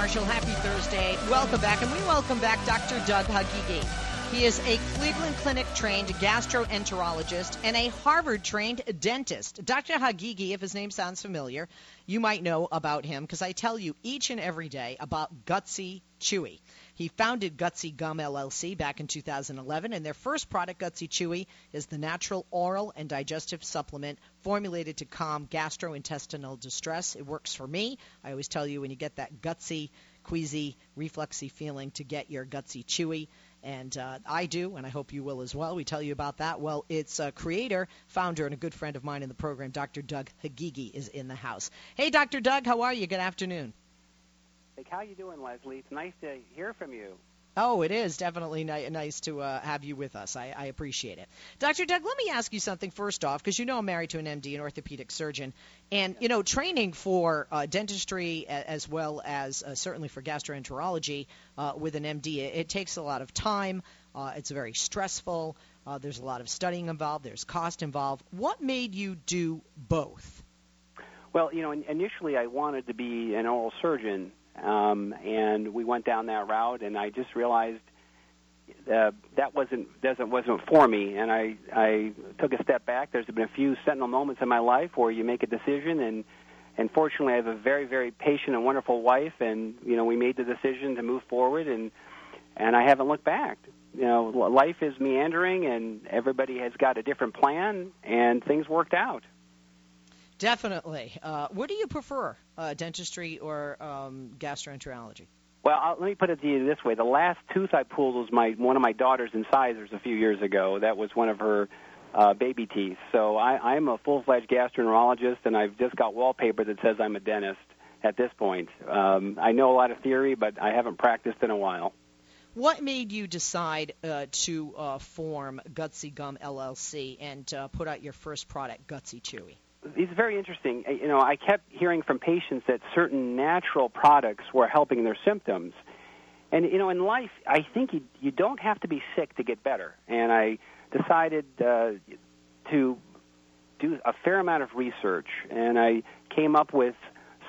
Marshall. Happy Thursday. Welcome back, and we welcome back Dr. Doug Haghighi. He is a Cleveland Clinic trained gastroenterologist and a Harvard trained dentist. Dr. Haghighi, if his name sounds familiar, you might know about him because I tell you each and every day about Gutsy Chewy. He founded Gutsy Gum LLC back in 2011, and their first product, Gutsy Chewy, is the natural oral and digestive supplement formulated to calm gastrointestinal distress. It works for me. I always tell you when you get that gutsy, queasy, refluxy feeling to get your Gutsy Chewy and uh, I do, and I hope you will as well. We tell you about that. Well, its uh, creator, founder, and a good friend of mine in the program, Dr. Doug Haghighi, is in the house. Hey, Dr. Doug, how are you? Good afternoon. Hey, how you doing, Leslie? It's nice to hear from you. Oh, it is definitely ni- nice to uh, have you with us. I, I appreciate it. Dr. Doug, let me ask you something first off, because you know I'm married to an MD, an orthopedic surgeon. And, you know, training for uh, dentistry as well as uh, certainly for gastroenterology uh, with an MD, it, it, takes a lot of time. Uh, it's very stressful. Uh, there's a lot of studying involved. There's cost involved. What made you do both? Well, you know, initially I wanted to be an oral surgeon um, and we went down that route, and I just realized uh, that wasn't doesn't wasn't for me, and I I took a step back. There's been a few sentinel moments in my life where you make a decision, and and fortunately, I have a very very patient and wonderful wife, and you know we made the decision to move forward, and and I haven't looked back. You know, life is meandering, and everybody has got a different plan, and things worked out. Definitely. Uh, what do you prefer, uh, dentistry or um, gastroenterology? Well, I'll, let me put it to you this way: the last tooth I pulled was my one of my daughter's incisors a few years ago. That was one of her uh, baby teeth. So I, I'm a full-fledged gastroenterologist, and I've just got wallpaper that says I'm a dentist. At this point, um, I know a lot of theory, but I haven't practiced in a while. What made you decide uh, to uh, form Gutsy Gum LLC and uh, put out your first product, Gutsy Chewy? It's very interesting. You know, I kept hearing from patients that certain natural products were helping their symptoms. And you know, in life, I think you you don't have to be sick to get better. And I decided uh, to do a fair amount of research, and I came up with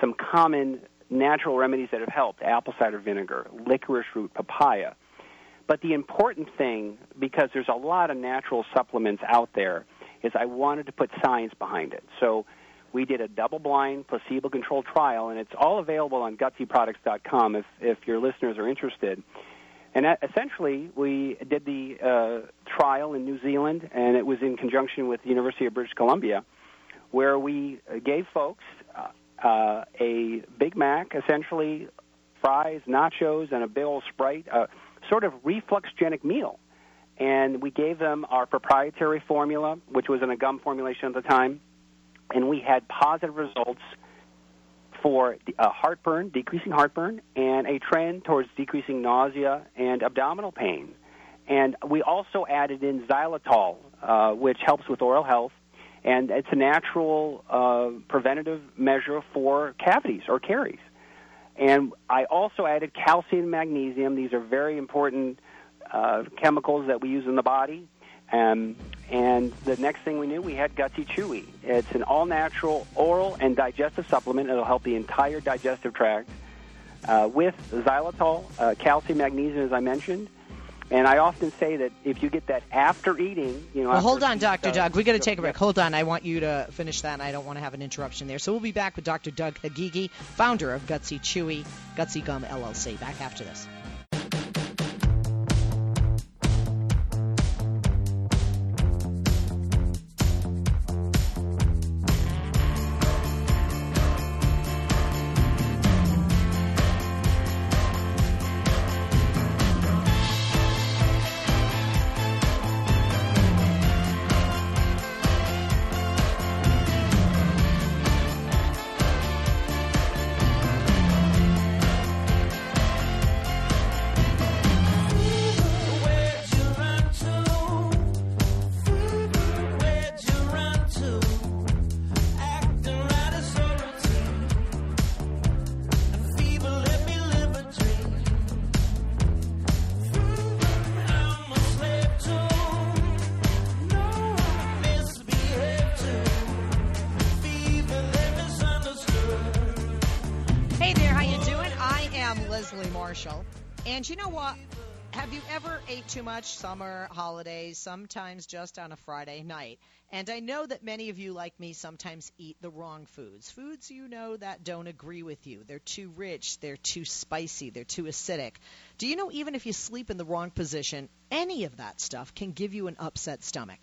some common natural remedies that have helped: apple cider vinegar, licorice root, papaya. But the important thing, because there's a lot of natural supplements out there, is I wanted to put science behind it. So we did a double-blind, placebo-controlled trial, and it's all available on gutsyproducts.com if, if your listeners are interested. And essentially, we did the uh, trial in New Zealand, and it was in conjunction with the University of British Columbia, where we gave folks uh, uh, a Big Mac, essentially fries, nachos, and a big old Sprite, a sort of refluxogenic meal and we gave them our proprietary formula, which was in a gum formulation at the time, and we had positive results for uh, heartburn, decreasing heartburn, and a trend towards decreasing nausea and abdominal pain. And we also added in xylitol, uh, which helps with oral health, and it's a natural uh, preventative measure for cavities or caries. And I also added calcium and magnesium. These are very important uh, chemicals that we use in the body. Um, and the next thing we knew, we had Gutsy Chewy. It's an all natural oral and digestive supplement. It'll help the entire digestive tract uh, with xylitol, uh, calcium, magnesium, as I mentioned. And I often say that if you get that after eating, you know. Well, hold on, Dr. Doug. We got to take a break. Hold on. I want you to finish that, and I don't want to have an interruption there. So we'll be back with Dr. Doug Haghighi, founder of Gutsy Chewy, Gutsy Gum LLC. Back after this. Leslie Marshall. And you know what? Have you ever ate too much summer holidays, sometimes just on a Friday night? And I know that many of you, like me, sometimes eat the wrong foods. Foods you know that don't agree with you. They're too rich, they're too spicy, they're too acidic. Do you know even if you sleep in the wrong position, any of that stuff can give you an upset stomach?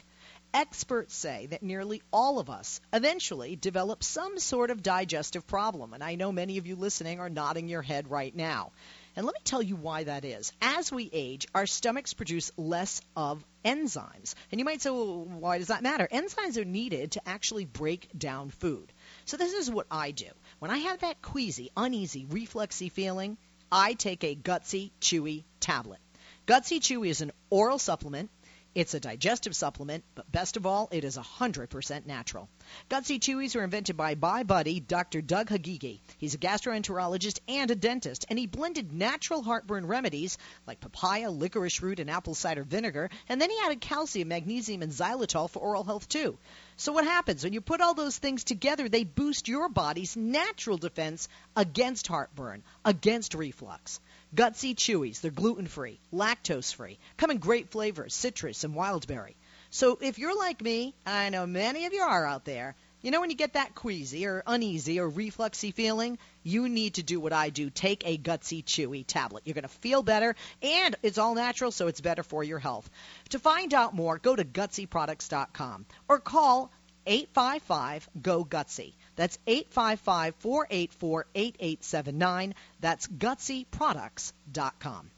Experts say that nearly all of us eventually develop some sort of digestive problem, and I know many of you listening are nodding your head right now. And let me tell you why that is. As we age, our stomachs produce less of enzymes. And you might say, well, why does that matter? Enzymes are needed to actually break down food. So this is what I do. When I have that queasy, uneasy, reflexy feeling, I take a Gutsy Chewy tablet. Gutsy Chewy is an oral supplement it's a digestive supplement, but best of all, it is 100% natural. Gutsy Chewies were invented by my buddy, Dr. Doug Haghighi. He's a gastroenterologist and a dentist, and he blended natural heartburn remedies like papaya, licorice root, and apple cider vinegar, and then he added calcium, magnesium, and xylitol for oral health too. So what happens when you put all those things together? They boost your body's natural defense against heartburn, against reflux. Gutsy Chewies, they're gluten free, lactose free, come in great flavors, citrus and wildberry. So if you're like me, I know many of you are out there, you know when you get that queasy or uneasy or refluxy feeling, you need to do what I do. Take a Gutsy Chewy tablet. You're going to feel better, and it's all natural, so it's better for your health. To find out more, go to gutsyproducts.com or call 855 GO GUTSY. That's 855 484 8879. That's gutsyproducts.com.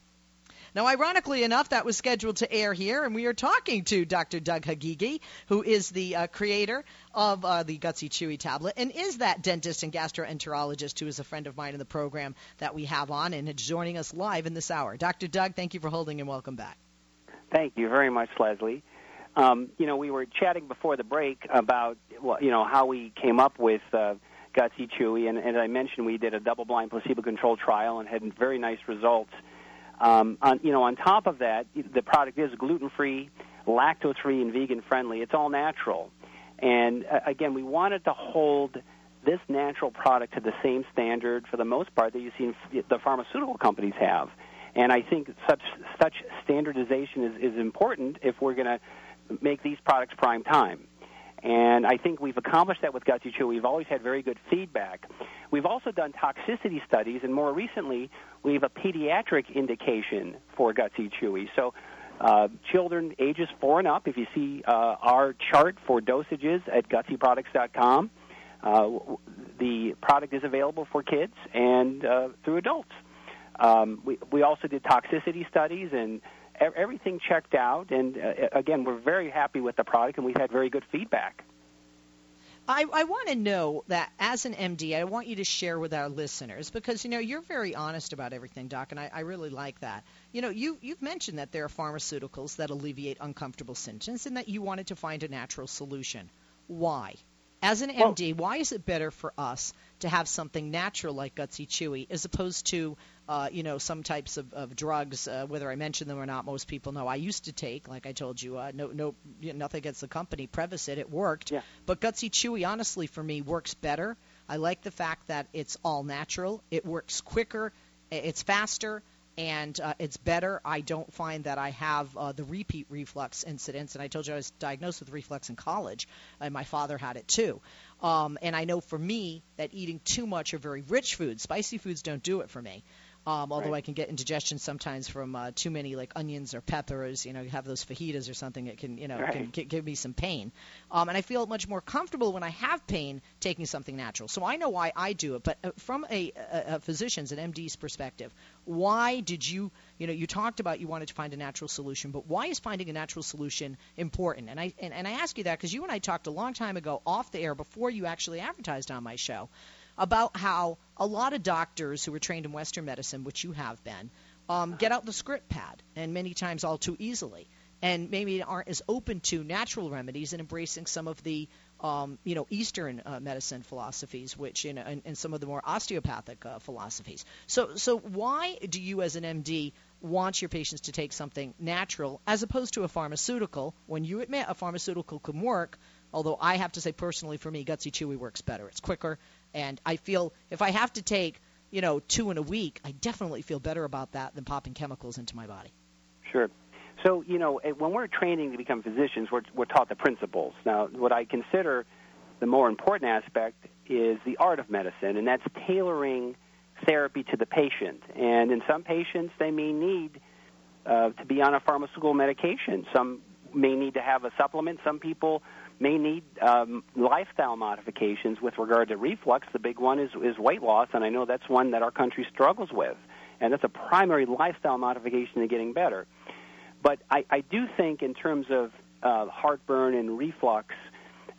Now, ironically enough, that was scheduled to air here, and we are talking to Dr. Doug Haghighi, who is the uh, creator of uh, the Gutsy Chewy tablet and is that dentist and gastroenterologist who is a friend of mine in the program that we have on and is joining us live in this hour. Dr. Doug, thank you for holding and welcome back. Thank you very much, Leslie. Um, you know, we were chatting before the break about you know how we came up with uh, Gutsy Chewy, and, and as I mentioned, we did a double-blind placebo-controlled trial and had very nice results. Um, on, you know, on top of that, the product is gluten-free, lactose-free, and vegan-friendly. It's all natural, and uh, again, we wanted to hold this natural product to the same standard for the most part that you see the pharmaceutical companies have. And I think such such standardization is, is important if we're going to make these products prime time. And I think we've accomplished that with Gutsy Chewy. We've always had very good feedback. We've also done toxicity studies, and more recently, we have a pediatric indication for Gutsy Chewy. So, uh, children ages four and up, if you see uh, our chart for dosages at gutsyproducts.com, uh, the product is available for kids and uh, through adults. Um, we, we also did toxicity studies and everything checked out, and uh, again, we're very happy with the product, and we've had very good feedback. I, I want to know that as an MD, I want you to share with our listeners because you know you're very honest about everything, Doc, and I, I really like that. You know, you you've mentioned that there are pharmaceuticals that alleviate uncomfortable symptoms, and that you wanted to find a natural solution. Why? As an MD, well, why is it better for us to have something natural like Gutsy Chewy as opposed to, uh, you know, some types of, of drugs, uh, whether I mention them or not, most people know. I used to take, like I told you, uh, no, no, you know, nothing against the company, Prevacid, it worked. Yeah. But Gutsy Chewy, honestly, for me, works better. I like the fact that it's all natural. It works quicker. It's faster and uh, it's better. I don't find that I have uh, the repeat reflux incidents. And I told you I was diagnosed with reflux in college, and my father had it too. Um, and I know for me that eating too much of very rich foods, spicy foods don't do it for me. Um, although right. I can get indigestion sometimes from uh, too many like onions or peppers, you know, you have those fajitas or something that can, you know, right. can, can give me some pain. Um, and I feel much more comfortable when I have pain taking something natural. So I know why I do it. But uh, from a, a, a physician's, an MD's perspective, why did you, you know, you talked about you wanted to find a natural solution, but why is finding a natural solution important? And I and, and I ask you that because you and I talked a long time ago off the air before you actually advertised on my show about how a lot of doctors who are trained in Western medicine, which you have been, um, get out the script pad, and many times all too easily, and maybe aren't as open to natural remedies and embracing some of the um, you know Eastern uh, medicine philosophies, which you know, and, and, some of the more osteopathic uh, philosophies. So, so why do you, as an MD, want your patients to take something natural as opposed to a pharmaceutical? When you admit a pharmaceutical can work, although I have to say personally, for me, Gutsy Chewy works better. It's quicker, and I feel if I have to take you know, two in a week, I definitely feel better about that than popping chemicals into my body. Sure. So, you know, eh, when we're training to become physicians, we're, we're taught the principles. Now, what I consider the more important aspect is the art of medicine, and that's tailoring therapy to the patient. And in some patients, they may need uh, to be on a pharmaceutical medication. Some may need to have a supplement. Some people may need um, lifestyle modifications with regard to reflux. The big one is, is weight loss, and I know that's one that our country struggles with. And that's a primary lifestyle modification to getting better. But I, I do think, in terms of uh, heartburn and reflux,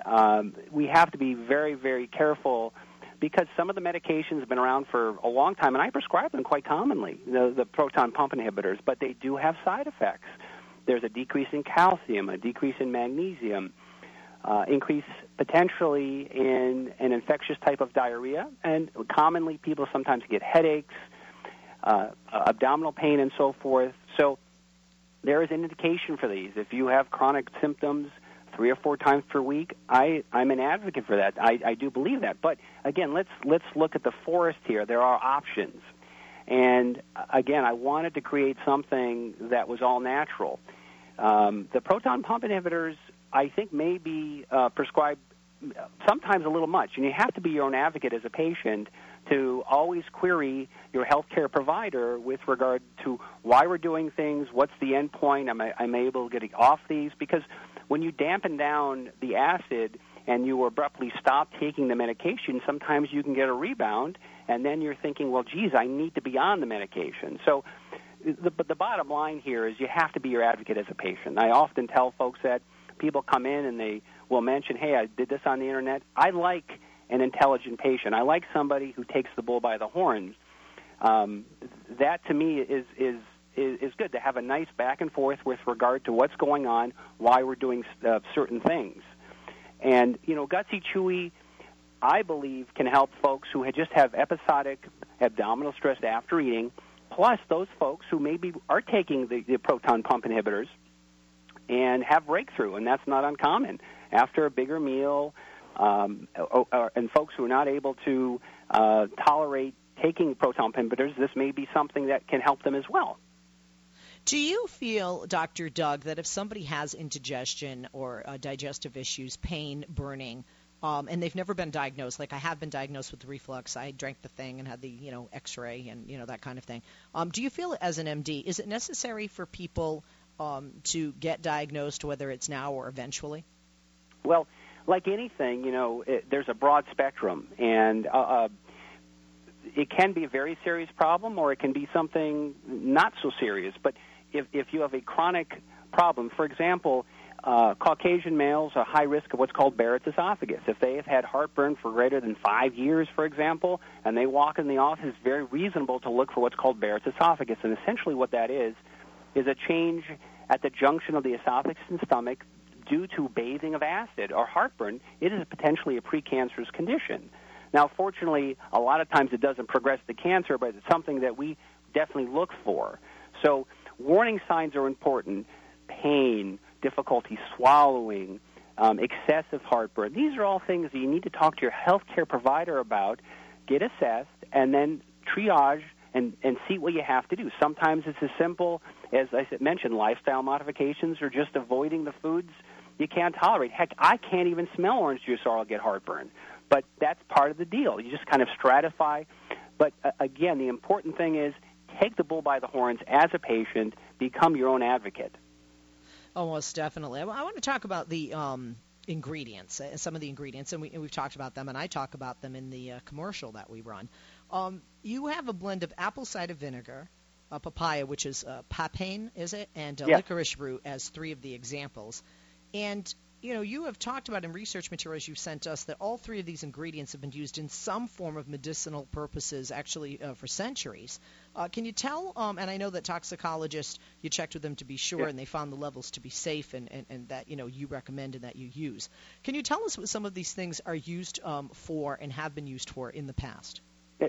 um, we have to be very, very careful because some of the medications have been around for a long time, and I prescribe them quite commonly, the, the proton pump inhibitors, but they do have side effects. There's a decrease in calcium, a decrease in magnesium, uh, increase potentially in an infectious type of diarrhea, and commonly people sometimes get headaches, uh, abdominal pain, and so forth. So there is an indication for these. If you have chronic symptoms three or four times per week, I, I'm an advocate for that. I, I do believe that. But again, let's let's look at the forest here. There are options. And uh, again, I wanted to create something that was all natural. Um, the proton pump inhibitors, I think, may be uh, prescribed sometimes a little much, and you have to be your own advocate as a patient to always query your healthcare provider with regard to why we're doing things, what's the end point, am I, am I able to get off these? Because when you dampen down the acid and you abruptly stop taking the medication, sometimes you can get a rebound, and then you're thinking, well, geez, I need to be on the medication. So the, the bottom line here is you have to be your advocate as a patient. I often tell folks that people come in and they will mention, hey, I did this on the internet. I like an intelligent patient. I like somebody who takes the bull by the horns. Um, that to me is is is, good to have a nice back and forth with regard to what's going on, why we're doing uh, certain things, and you know, gutsy chewy. I believe can help folks who just have episodic abdominal stress after eating, plus those folks who maybe are taking the, the proton pump inhibitors and have breakthrough, and that's not uncommon after a bigger meal um, or, or, and folks who are not able to uh, tolerate taking proton pump inhibitors, this may be something that can help them as well. Do you feel, Dr. Doug, that if somebody has indigestion or uh, digestive issues, pain, burning, um, and they've never been diagnosed, like I have been diagnosed with reflux, I drank the thing and had the you know X-ray and you know that kind of thing. Um, do you feel, as an MD, is it necessary for people um, to get diagnosed, whether it's now or eventually? Well, like anything, you know, it, there's a broad spectrum, and uh, uh, it can be a very serious problem, or it can be something not so serious. But if if you have a chronic problem, for example, uh, Caucasian males are high risk of what's called Barrett's esophagus. If they have had heartburn for greater than five years, for example, and they walk in the office, it's very reasonable to look for what's called Barrett's esophagus. And essentially, what that is is a change at the junction of the esophagus and stomach due to bathing of acid or heartburn, it is potentially a precancerous condition. Now, fortunately, a lot of times it doesn't progress to cancer, but it's something that we definitely look for. So, warning signs are important pain, difficulty swallowing, um, excessive heartburn. These are all things that you need to talk to your healthcare provider about, get assessed, and then triage and, and see what you have to do. Sometimes it's as simple as I mentioned, lifestyle modifications or just avoiding the foods you can't tolerate. Heck, I can't even smell orange juice or I'll get heartburn. But that's part of the deal. You just kind of stratify. But uh, again, the important thing is take the bull by the horns as a patient, become your own advocate. Almost definitely. I want to talk about the um, ingredients, uh, some of the ingredients, and, we, have talked about them, and I talk about them in the uh, commercial that we run. Um, you have a blend of apple cider vinegar, uh, papaya, which is uh, papain, is it, and uh, yes. licorice root as three of the examples. And you know, you have talked about in research materials you've sent us that all three of these ingredients have been used in some form of medicinal purposes, actually uh, for centuries. Uh, can you tell? Um, and I know that toxicologists, you checked with them to be sure, yeah. and they found the levels to be safe, and, and, and that you know you recommend and that you use. Can you tell us what some of these things are used um, for and have been used for in the past?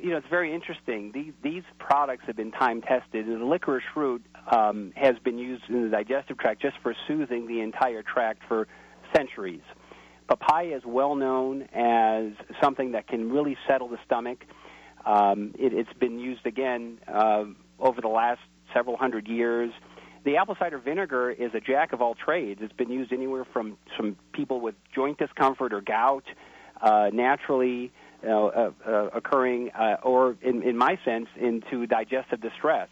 You know, it's very interesting. These, these products have been time tested. The licorice root um, has been used in the digestive tract just for soothing the entire tract for centuries. Papaya is well known as something that can really settle the stomach. Um, it, it's been used again uh, over the last several hundred years. The apple cider vinegar is a jack of all trades. It's been used anywhere from some people with joint discomfort or gout, uh, naturally uh, uh, uh, occurring, uh, or in, in my sense, into digestive distress.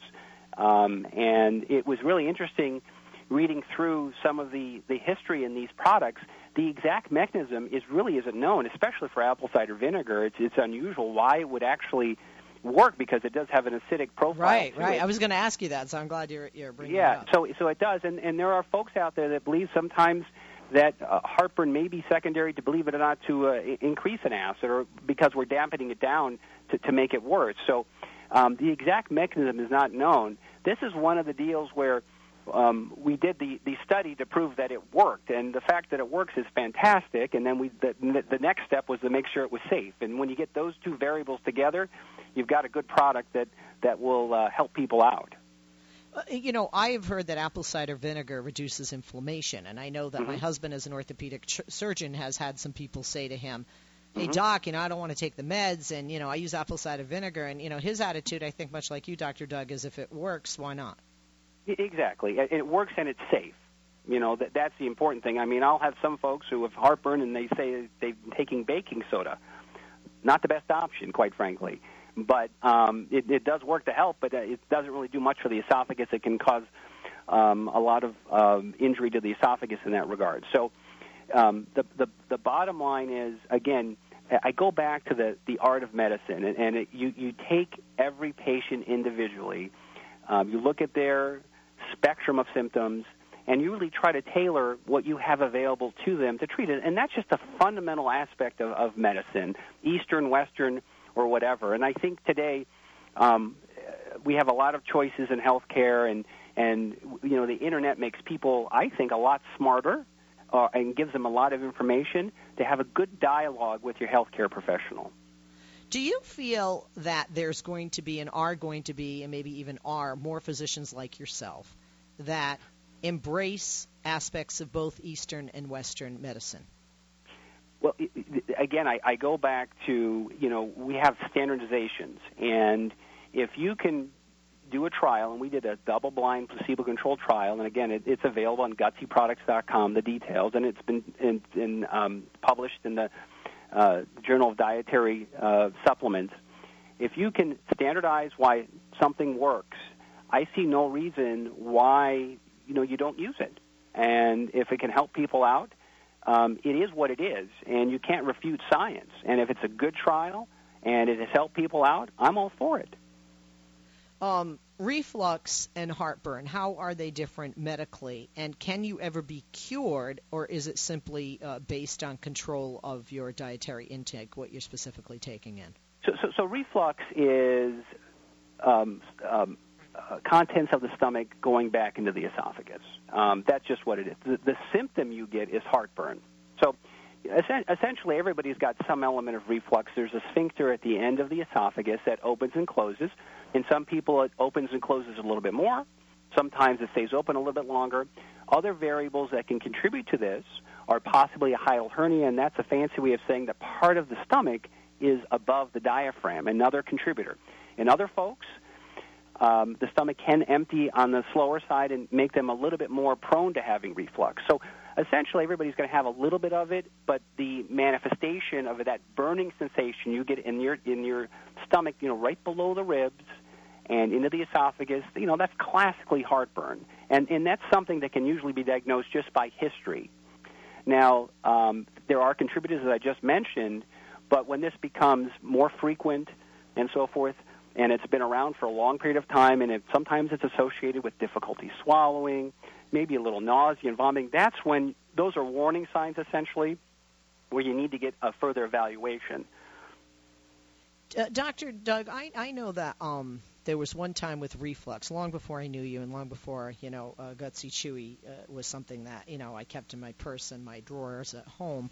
Um, and it was really interesting reading through some of the, the history in these products. The exact mechanism is really isn't known, especially for apple cider vinegar. It's, it's unusual why it would actually work because it does have an acidic profile. Right, right. It. I was going to ask you that, so I'm glad you're you're bringing yeah, it up. Yeah, so so it does, and and there are folks out there that believe sometimes that uh, heartburn may be secondary to believe it or not to uh, increase an acid or because we're dampening it down to, to make it worse. So um, the exact mechanism is not known. This is one of the deals where um, we did the, the study to prove that it worked, and the fact that it works is fantastic. And then we the, the next step was to make sure it was safe. And when you get those two variables together, you've got a good product that that will uh, help people out. Uh, you know, I have heard that apple cider vinegar reduces inflammation, and I know that mm-hmm. my husband, as an orthopedic ch- surgeon, has had some people say to him, "Hey, mm-hmm. doc, you know, I don't want to take the meds, and you know, I use apple cider vinegar." And you know, his attitude, I think, much like you, Doctor Doug, is if it works, why not? Exactly, it works and it's safe. You know, that that's the important thing. I mean, I'll have some folks who have heartburn and they say they've been taking baking soda. Not the best option, quite frankly but um, it, it does work to help, but uh, it doesn't really do much for the esophagus. It can cause um, a lot of um, injury to the esophagus in that regard. So um, the, the the bottom line is again. I go back to the, the art of medicine, and, and it, you, you take every patient individually. Um, you look at their spectrum of symptoms, and you really try to tailor what you have available to them to treat it. And that's just a fundamental aspect of, of medicine, Eastern, Western, or whatever. And I think today um, we have a lot of choices in healthcare, and and you know the internet makes people, I think, a lot smarter. Uh, and gives them a lot of information to have a good dialogue with your healthcare professional. Do you feel that there's going to be and are going to be, and maybe even are, more physicians like yourself that embrace aspects of both Eastern and Western medicine? Well, again, I, I go back to you know we have standardizations, and if you can do a trial, and we did a double-blind, placebo-controlled trial, and again, it, it's available on gutsyproducts.com, the details, and it's been in, in, um, published in the uh, Journal of Dietary uh, Supplements. If you can standardize why something works, I see no reason why you know you don't use it, and if it can help people out um, it is what it is, and you can't refute science. And if it's a good trial and it has helped people out, I'm all for it. Um, reflux and heartburn, how are they different medically? And can you ever be cured, or is it simply uh, based on control of your dietary intake, what you're specifically taking in? So, so, so reflux is um, um, contents of the stomach going back into the esophagus. Um, that's just what it is. The, the symptom you get is heartburn. So essentially, everybody's got some element of reflux. There's a sphincter at the end of the esophagus that opens and closes. In some people, it opens and closes a little bit more. Sometimes it stays open a little bit longer. Other variables that can contribute to this are possibly a hiatal hernia, and that's a fancy way of saying that part of the stomach is above the diaphragm, another contributor. In other folks, um, the stomach can empty on the slower side and make them a little bit more prone to having reflux. So essentially, everybody's going to have a little bit of it, but the manifestation of that burning sensation you get in your in your stomach, you know, right below the ribs and into the esophagus, you know, that's classically heartburn, and and that's something that can usually be diagnosed just by history. Now, um, there are contributors that I just mentioned, but when this becomes more frequent and so forth, and it's been around for a long period of time, and it, sometimes it's associated with difficulty swallowing, maybe a little nausea and vomiting. That's when those are warning signs, essentially, where you need to get a further evaluation. Uh, Dr. Doug, I, I know that um, there was one time with reflux, long before I knew you, and long before you know uh, Gutsy Chewy uh, was something that you know I kept in my purse and my drawers at home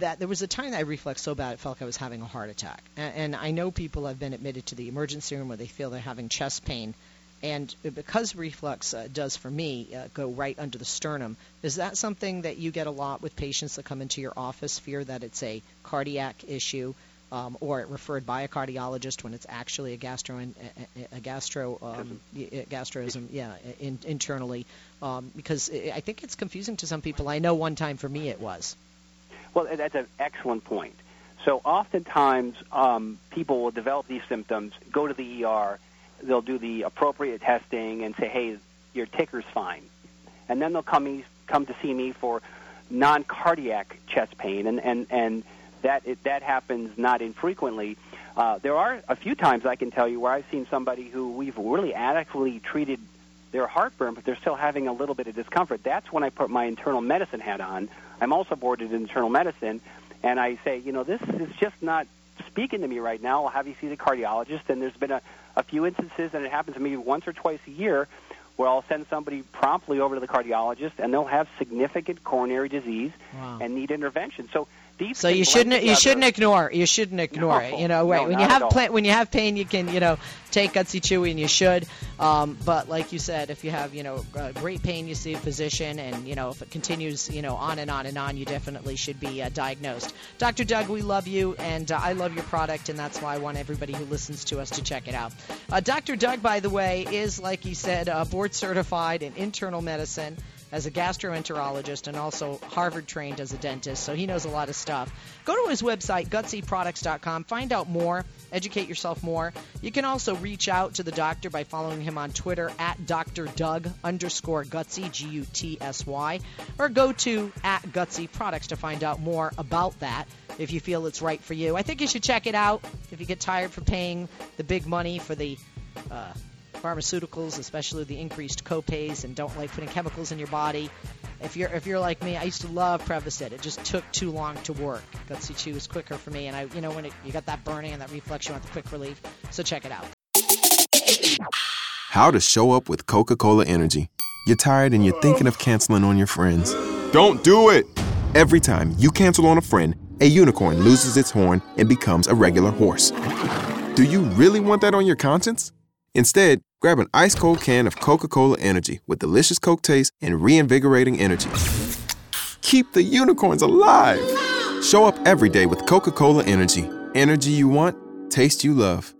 that there was a time that I reflexed so bad it felt like I was having a heart attack. And, and I know people have been admitted to the emergency room where they feel they're having chest pain. And because reflux uh, does for me uh, go right under the sternum, is that something that you get a lot with patients that come into your office, fear that it's a cardiac issue? um, or referred by a cardiologist when it's actually a gastro a, a gastro um, gastroism yeah in, internally um, because I think it's confusing to some people. I know one time for me it was. Well, that's an excellent point. So oftentimes um, people will develop these symptoms, go to the ER, they'll do the appropriate testing and say, hey, your ticker's fine. And then they'll come, come to see me for non-cardiac chest pain, and, and, and that, it, that happens not infrequently. Uh, there are a few times I can tell you where I've seen somebody who we've really adequately treated their heartburn, but they're still having a little bit of discomfort. That's when I put my internal medicine hat on. I'm also boarded in internal medicine, and I say, you know, this is just not speaking to me right now. I'll have you see the cardiologist. And there's been a, a few instances, and it happens to me once or twice a year, where I'll send somebody promptly over to the cardiologist, and they'll have significant coronary disease wow. and need intervention. So these so you shouldn't you shouldn't ignore you shouldn't ignore no, it. You know, right? No, when you have pla- when you have pain, you can you know take gutsy chewy, and you should. Um, but like you said, if you have you know uh, great pain, you see a physician, and you know if it continues you know on and on and on, you definitely should be uh, diagnosed. Dr. Doug, we love you, and uh, I love your product, and that's why I want everybody who listens to us to check it out. Uh, Dr. Doug, by the way, is like he said, uh, board certified in internal medicine as a gastroenterologist and also Harvard trained as a dentist, so he knows a lot of stuff. Go to his website, gutsyproducts.com, find out more, educate yourself more. You can also reach out to the doctor by following him on Twitter at Dr. Doug underscore Gutsy, G U T S Y, or go to at Gutsy Products to find out more about that if you feel it's right for you. I think you should check it out if you get tired from paying the big money for the uh, pharmaceuticals, especially the increased copays, and don't like putting chemicals in your body. If you're if you're like me, I used to love Prevacid. It just took too long to work. Gutsy Chew was quicker for me, and I you know when it, you got that burning and that reflex, you want the quick relief. So check it out. How to show up with Coca-Cola Energy. You're tired and you're thinking of canceling on your friends. Don't do it. Every time you cancel on a friend, a unicorn loses its horn and becomes a regular horse. Do you really want that on your conscience? Instead, grab an ice cold can of Coca Cola Energy with delicious Coke taste and reinvigorating energy. Keep the unicorns alive! Show up every day with Coca Cola Energy. Energy you want, taste you love.